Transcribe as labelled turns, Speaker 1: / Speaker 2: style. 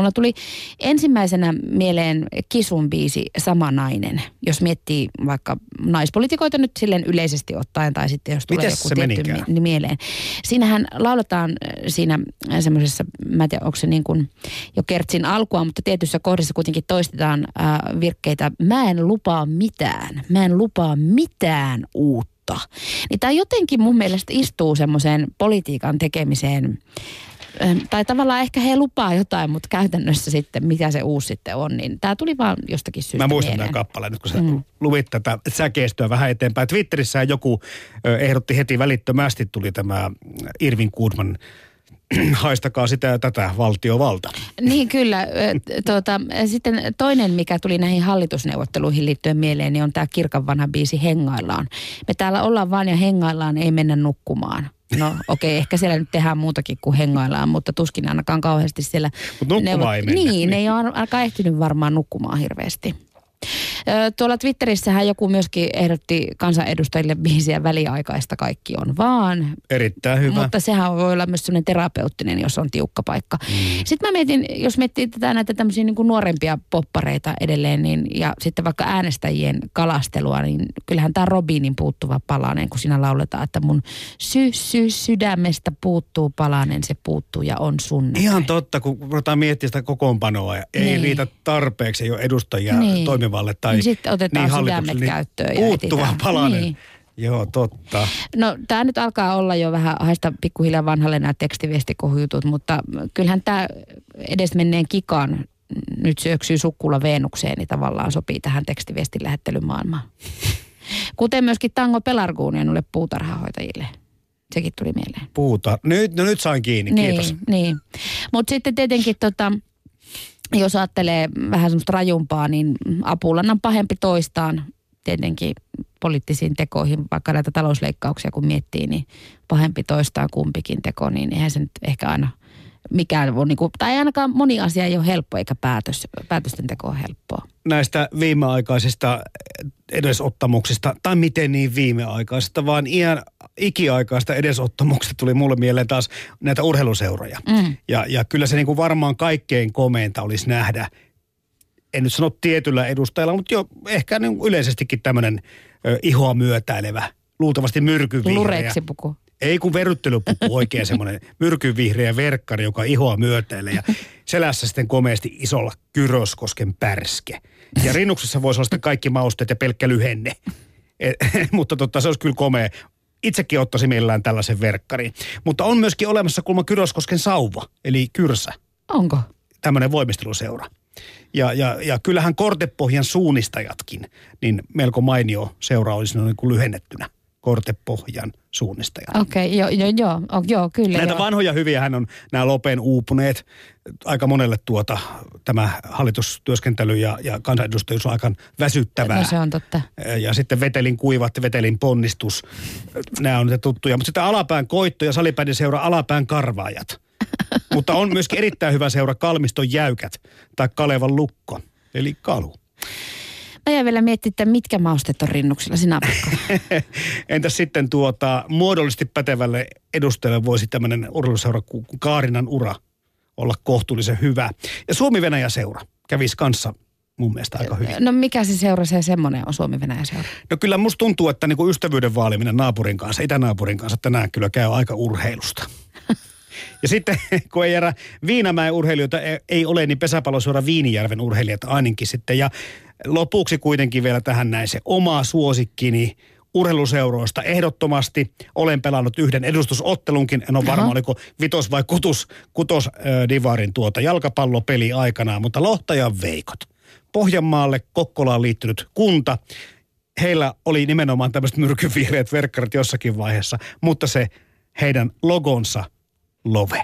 Speaker 1: Mulla tuli ensimmäisenä mieleen Kisun biisi Sama nainen, jos miettii vaikka naispolitikoita nyt silleen yleisesti ottaen tai sitten jos tulee
Speaker 2: Mites
Speaker 1: joku tietty mi- mieleen. Siinähän lauletaan äh, siinä semmoisessa, mä en tiedä onko se niin kuin jo kertsin alkua, mutta tietyssä kohdassa kuitenkin toistetaan äh, virkkeitä. Mä en lupaa mitään, mä en lupaa mitään uutta. Niin tämä jotenkin mun mielestä istuu semmoiseen politiikan tekemiseen tai tavallaan ehkä he lupaa jotain, mutta käytännössä sitten, mitä se uusi sitten on, niin tämä tuli vaan jostakin syystä
Speaker 2: Mä muistan tämän kappaleen nyt, kun sä mm. luvit tätä säkeistöä vähän eteenpäin. Twitterissä joku ehdotti heti välittömästi, tuli tämä Irvin Goodman, haistakaa sitä ja tätä valtiovalta.
Speaker 1: Niin kyllä. Tuota, sitten toinen, mikä tuli näihin hallitusneuvotteluihin liittyen mieleen, niin on tämä Kirkan vanha biisi Hengaillaan. Me täällä ollaan vaan ja hengaillaan, ei mennä nukkumaan. No okei, okay, ehkä siellä nyt tehdään muutakin kuin hengaillaan, mutta tuskin ainakaan kauheasti siellä...
Speaker 2: Mut nukkumaan ei mennä.
Speaker 1: Niin,
Speaker 2: Niin.
Speaker 1: ne ei ole ainakaan ehtinyt varmaan nukkumaan hirveästi. Tuolla Twitterissähän joku myöskin ehdotti kansanedustajille biisiä väliaikaista kaikki on vaan.
Speaker 2: Erittäin hyvä.
Speaker 1: Mutta sehän voi olla myös sellainen terapeuttinen, jos on tiukka paikka. Mm. Sitten mä mietin, jos miettii tätä näitä tämmöisiä niin kuin nuorempia poppareita edelleen, niin, ja sitten vaikka äänestäjien kalastelua, niin kyllähän tämä Robinin puuttuva palanen, kun siinä lauletaan, että mun sy, sy, sydämestä puuttuu palanen, se puuttuu ja on sun.
Speaker 2: Ihan totta, kun ruvetaan miettimään sitä kokoonpanoa ja ei
Speaker 1: Niin.
Speaker 2: riitä tarpeeksi jo edustajia
Speaker 1: Niin.
Speaker 2: toimivalle tai
Speaker 1: Niin sitten otetaan
Speaker 2: hallitukselle,
Speaker 1: sydämet käyttöön ja
Speaker 2: Puuttuva
Speaker 1: etsitään.
Speaker 2: palanen.
Speaker 1: Niin.
Speaker 2: Joo, totta.
Speaker 1: No tämä nyt alkaa olla jo vähän haista pikkuhiljaa vanhalle nämä tekstiviestikohujutut, mutta kyllähän tämä edesmenneen kikan nyt syöksyy sukkula Veenukseen, niin tavallaan sopii tähän tekstiviestin lähettelymaailmaan. Kuten myöskin Tango Pelargonianulle puutarhahoitajille. Sekin tuli mieleen.
Speaker 2: Puuta. Nyt, no nyt sain kiinni, kiitos.
Speaker 1: Niin, niin. Mutta sitten tietenkin tota, jos ajattelee vähän semmoista rajumpaa, niin apulannan pahempi toistaan tietenkin poliittisiin tekoihin, vaikka näitä talousleikkauksia kun miettii, niin pahempi toistaan kumpikin teko, niin eihän se nyt ehkä aina mikään on, niin tai ainakaan moni asia ei ole helppo, eikä päätös, päätösten teko ole helppoa.
Speaker 2: näistä viimeaikaisista edesottamuksista, tai miten niin viimeaikaisista, vaan iän ikiaikaista edesottamuksista tuli mulle mieleen taas näitä urheiluseuroja.
Speaker 1: Mm.
Speaker 2: Ja, ja kyllä se niin kuin varmaan kaikkein komeinta olisi nähdä, en nyt sano tietyllä edustajalla, mutta jo ehkä niin yleisestikin tämmöinen ihoa myötäilevä, luultavasti myrkyvihreä.
Speaker 1: Lureksipuku.
Speaker 2: Ei kun verryttelypuku, oikein semmoinen myrkyvihreä verkkari, joka ihoa myötäilee ja selässä sitten komeasti isolla Kyröskosken pärske. Ja rinnuksessa voisi olla sitten kaikki mausteet ja pelkkä lyhenne. E, mutta totta, se olisi kyllä komea. Itsekin ottaisin mielellään tällaisen verkkarin. Mutta on myöskin olemassa kulma Kyröskosken sauva, eli Kyrsä,
Speaker 1: Onko?
Speaker 2: tämmöinen voimisteluseura. Ja, ja, ja kyllähän Kortepohjan suunnistajatkin, niin melko mainio seura olisi noin niin kuin lyhennettynä. Kortepohjan suunnistajat.
Speaker 1: Okei, okay, joo, joo, joo, oh, joo, kyllä.
Speaker 2: Näitä
Speaker 1: joo.
Speaker 2: vanhoja hyviä hän on nämä Lopen uupuneet. Aika monelle tuota, tämä hallitustyöskentely ja, ja kansanedustajuus on aika väsyttävää.
Speaker 1: No se on totta.
Speaker 2: Ja sitten vetelin kuivat, vetelin ponnistus. Nämä on niitä tuttuja. Mutta sitten alapään koitto ja salipäinen seura alapään karvaajat. Mutta on myöskin erittäin hyvä seura Kalmiston jäykät tai Kalevan lukko, eli Kalu.
Speaker 1: Jäin vielä miettimään, että mitkä mausteet on rinnuksilla sinä Pekka?
Speaker 2: Entäs sitten tuota, muodollisesti pätevälle edustajalle voisi tämmöinen urheiluseura Kaarinan ura olla kohtuullisen hyvä. Ja Suomi-Venäjä-seura kävisi kanssa mun mielestä aika hyvin.
Speaker 1: No mikä se seura se semmoinen on Suomi-Venäjä seura?
Speaker 2: No kyllä musta tuntuu, että niinku ystävyyden vaaliminen naapurin kanssa, itänaapurin kanssa tänään kyllä käy aika urheilusta. Ja sitten kun ei jäädä Viinamäen urheilijoita ei- ei ole, niin pesäpallosuora Viinijärven urheilijat ainakin sitten. Ja lopuksi kuitenkin vielä tähän näin se oma suosikkini urheiluseuroista ehdottomasti. Olen pelannut yhden edustusottelunkin, en ole varma
Speaker 1: Aha.
Speaker 2: oliko vitos vai kutus, kutos äh, divarin tuota jalkapallopeli aikanaan, mutta Lohtajan Veikot. Pohjanmaalle Kokkolaan liittynyt kunta. Heillä oli nimenomaan tämmöiset myrkyvihreät verkkarit jossakin vaiheessa, mutta se heidän logonsa Love.